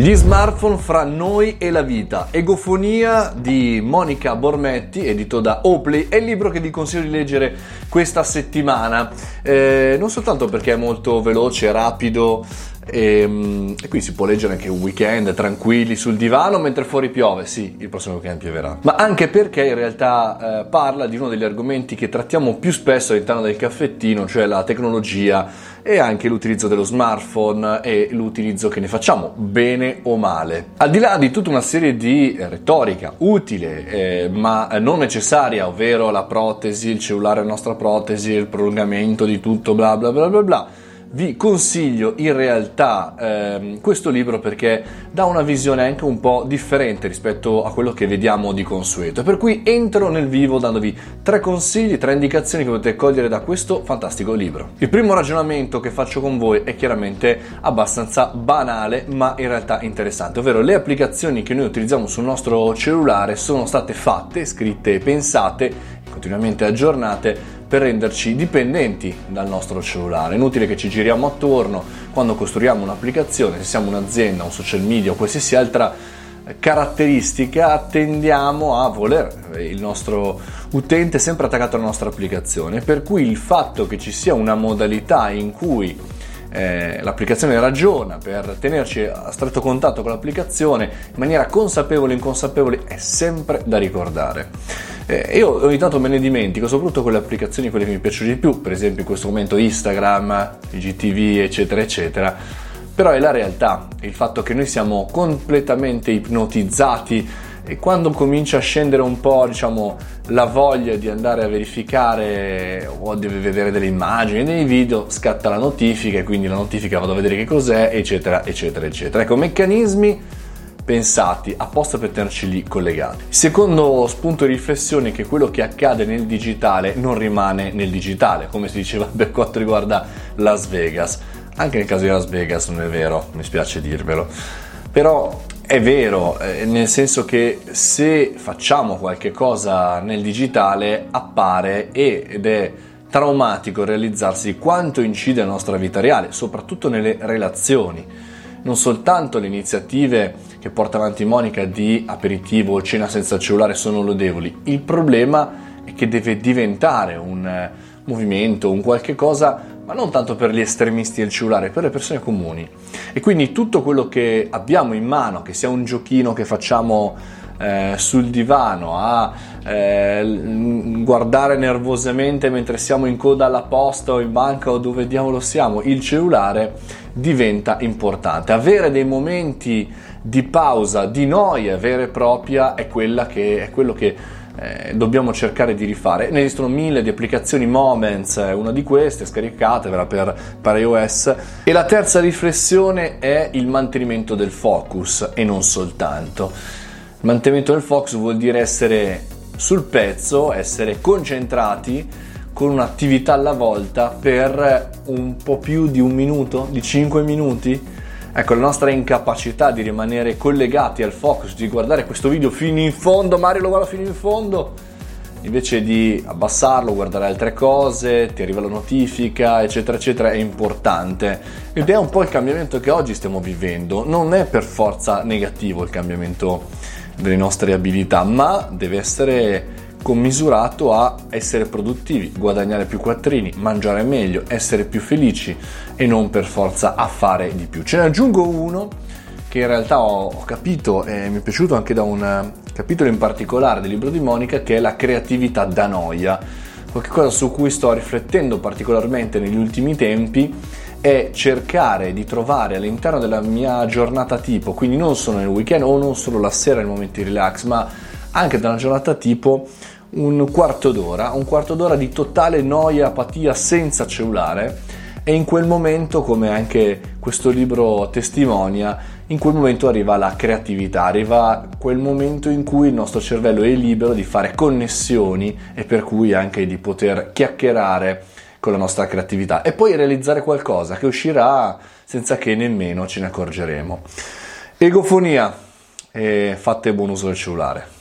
Gli smartphone fra noi e la vita. Egofonia di Monica Bormetti, edito da Opley, è il libro che vi consiglio di leggere questa settimana. Eh, non soltanto perché è molto veloce, rapido, e, ehm, e, qui si può leggere anche un weekend tranquilli sul divano mentre fuori piove. Sì, il prossimo weekend pioverà. Ma anche perché in realtà eh, parla di uno degli argomenti che trattiamo più spesso all'interno del caffettino, cioè la tecnologia e anche l'utilizzo dello smartphone e l'utilizzo che ne facciamo, bene o male. Al di là di tutta una serie di retorica utile eh, ma non necessaria, ovvero la protesi, il cellulare è la nostra protesi, il prolungamento di tutto, bla bla bla bla bla vi consiglio in realtà ehm, questo libro perché dà una visione anche un po' differente rispetto a quello che vediamo di consueto. Per cui entro nel vivo dandovi tre consigli, tre indicazioni che potete cogliere da questo fantastico libro. Il primo ragionamento che faccio con voi è chiaramente abbastanza banale, ma in realtà interessante, ovvero le applicazioni che noi utilizziamo sul nostro cellulare sono state fatte, scritte e pensate continuamente aggiornate per renderci dipendenti dal nostro cellulare. Inutile che ci giriamo attorno quando costruiamo un'applicazione, se siamo un'azienda, un social media o qualsiasi altra caratteristica, tendiamo a voler il nostro utente sempre attaccato alla nostra applicazione. Per cui il fatto che ci sia una modalità in cui eh, l'applicazione ragiona per tenerci a stretto contatto con l'applicazione in maniera consapevole o inconsapevole è sempre da ricordare. Eh, io ogni tanto me ne dimentico, soprattutto con le applicazioni quelle che mi piacciono di più, per esempio in questo momento Instagram, IGTV, eccetera, eccetera. Però è la realtà, il fatto che noi siamo completamente ipnotizzati e quando comincia a scendere un po', diciamo, la voglia di andare a verificare o di vedere delle immagini, dei video, scatta la notifica e quindi la notifica vado a vedere che cos'è, eccetera, eccetera, eccetera. Ecco, meccanismi pensati apposta per tenerci lì collegati. Secondo spunto di riflessione è che quello che accade nel digitale non rimane nel digitale, come si diceva per quanto riguarda Las Vegas. Anche nel caso di Las Vegas non è vero, mi spiace dirvelo. Però è vero, eh, nel senso che se facciamo qualche cosa nel digitale appare ed è traumatico realizzarsi quanto incide la nostra vita reale, soprattutto nelle relazioni non soltanto le iniziative che porta avanti Monica di aperitivo o cena senza cellulare sono lodevoli, il problema è che deve diventare un eh, movimento, un qualche cosa, ma non tanto per gli estremisti del cellulare, per le persone comuni. E quindi tutto quello che abbiamo in mano, che sia un giochino che facciamo eh, sul divano, a eh, guardare nervosamente mentre siamo in coda alla posta o in banca o dove diavolo siamo, il cellulare diventa importante. Avere dei momenti di pausa, di noia vera e propria è, che, è quello che eh, dobbiamo cercare di rifare. Ne esistono mille di applicazioni, Moments è una di queste, scaricatevela per, per iOS. E la terza riflessione è il mantenimento del focus e non soltanto. Il mantenimento del focus vuol dire essere sul pezzo, essere concentrati con un'attività alla volta per un po' più di un minuto, di 5 minuti. Ecco, la nostra incapacità di rimanere collegati al focus, di guardare questo video fino in fondo, Mario lo guarda fino in fondo, invece di abbassarlo, guardare altre cose, ti arriva la notifica, eccetera, eccetera, è importante. Ed è un po' il cambiamento che oggi stiamo vivendo. Non è per forza negativo il cambiamento delle nostre abilità, ma deve essere commisurato a essere produttivi, guadagnare più quattrini, mangiare meglio, essere più felici e non per forza a fare di più. Ce ne aggiungo uno che in realtà ho, capito e mi è piaciuto anche da un capitolo in particolare del libro di Monica che è la creatività da noia. Qualcosa su cui sto riflettendo particolarmente negli ultimi tempi è cercare di trovare all'interno della mia giornata tipo, quindi non solo nel weekend o non solo la sera nel momento di relax, ma anche da una giornata tipo un quarto d'ora, un quarto d'ora di totale noia, apatia senza cellulare e in quel momento, come anche questo libro testimonia, in quel momento arriva la creatività, arriva quel momento in cui il nostro cervello è libero di fare connessioni e per cui anche di poter chiacchierare con la nostra creatività e poi realizzare qualcosa che uscirà senza che nemmeno ce ne accorgeremo. Egofonia e fate buon uso del cellulare.